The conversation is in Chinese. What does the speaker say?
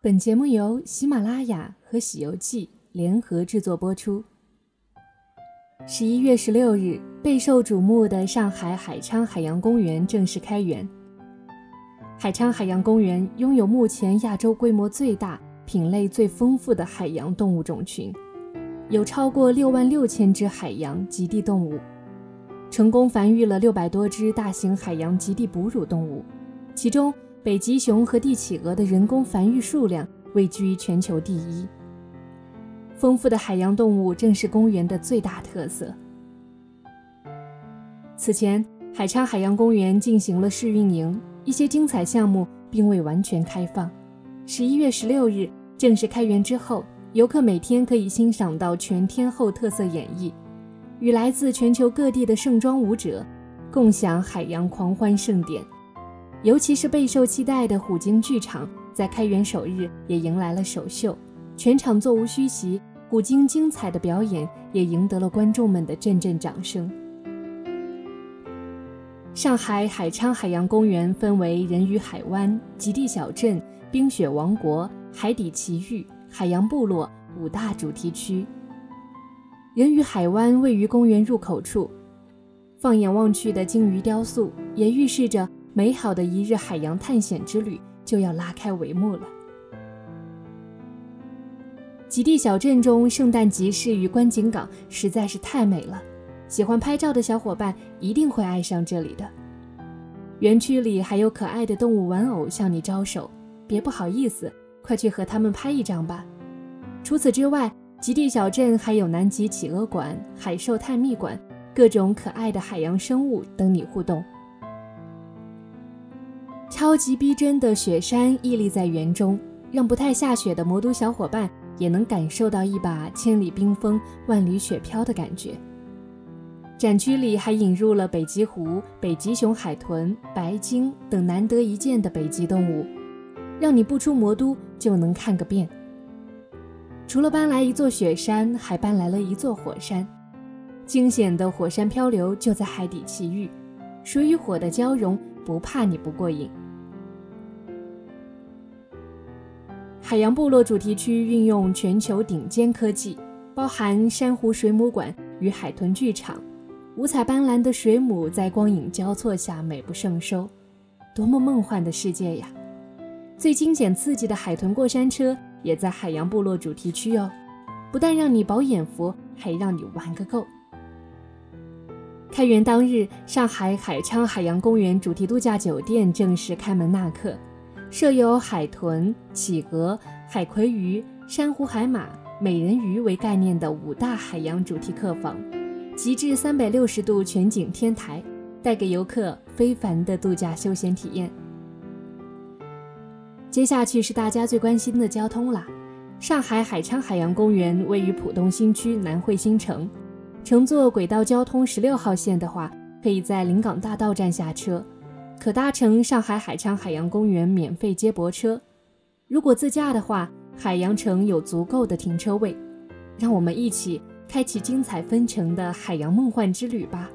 本节目由喜马拉雅和《喜游记》联合制作播出。十一月十六日，备受瞩目的上海海昌海洋公园正式开园。海昌海洋公园拥有目前亚洲规模最大、品类最丰富的海洋动物种群，有超过六万六千只海洋极地动物，成功繁育了六百多只大型海洋极地哺乳动物，其中。北极熊和帝企鹅的人工繁育数量位居全球第一。丰富的海洋动物正是公园的最大特色。此前，海昌海洋公园进行了试运营，一些精彩项目并未完全开放。十一月十六日正式开园之后，游客每天可以欣赏到全天候特色演绎，与来自全球各地的盛装舞者共享海洋狂欢盛典。尤其是备受期待的虎鲸剧场，在开园首日也迎来了首秀，全场座无虚席，虎鲸精彩的表演也赢得了观众们的阵阵掌声。上海海昌海洋公园分为人鱼海湾、极地小镇、冰雪王国、海底奇遇、海洋部落五大主题区。人鱼海湾位于公园入口处，放眼望去的鲸鱼雕塑，也预示着。美好的一日海洋探险之旅就要拉开帷幕了。极地小镇中，圣诞集市与观景港实在是太美了，喜欢拍照的小伙伴一定会爱上这里的。园区里还有可爱的动物玩偶向你招手，别不好意思，快去和他们拍一张吧。除此之外，极地小镇还有南极企鹅馆、海兽探秘馆，各种可爱的海洋生物等你互动。超级逼真的雪山屹立在园中，让不太下雪的魔都小伙伴也能感受到一把千里冰封、万里雪飘的感觉。展区里还引入了北极狐、北极熊、海豚、白鲸等难得一见的北极动物，让你不出魔都就能看个遍。除了搬来一座雪山，还搬来了一座火山，惊险的火山漂流就在海底奇遇，水与火的交融。不怕你不过瘾。海洋部落主题区运用全球顶尖科技，包含珊瑚水母馆与海豚剧场，五彩斑斓的水母在光影交错下美不胜收，多么梦幻的世界呀！最惊险刺激的海豚过山车也在海洋部落主题区哦，不但让你饱眼福，还让你玩个够。开园当日，上海海昌海洋公园主题度假酒店正式开门纳客，设有海豚、企鹅、海葵鱼、珊瑚海马、美人鱼为概念的五大海洋主题客房，极致三百六十度全景天台，带给游客非凡的度假休闲体验。接下去是大家最关心的交通啦，上海海昌海洋公园位于浦东新区南汇新城。乘坐轨道交通十六号线的话，可以在临港大道站下车，可搭乘上海海昌海洋公园免费接驳车。如果自驾的话，海洋城有足够的停车位。让我们一起开启精彩纷呈的海洋梦幻之旅吧！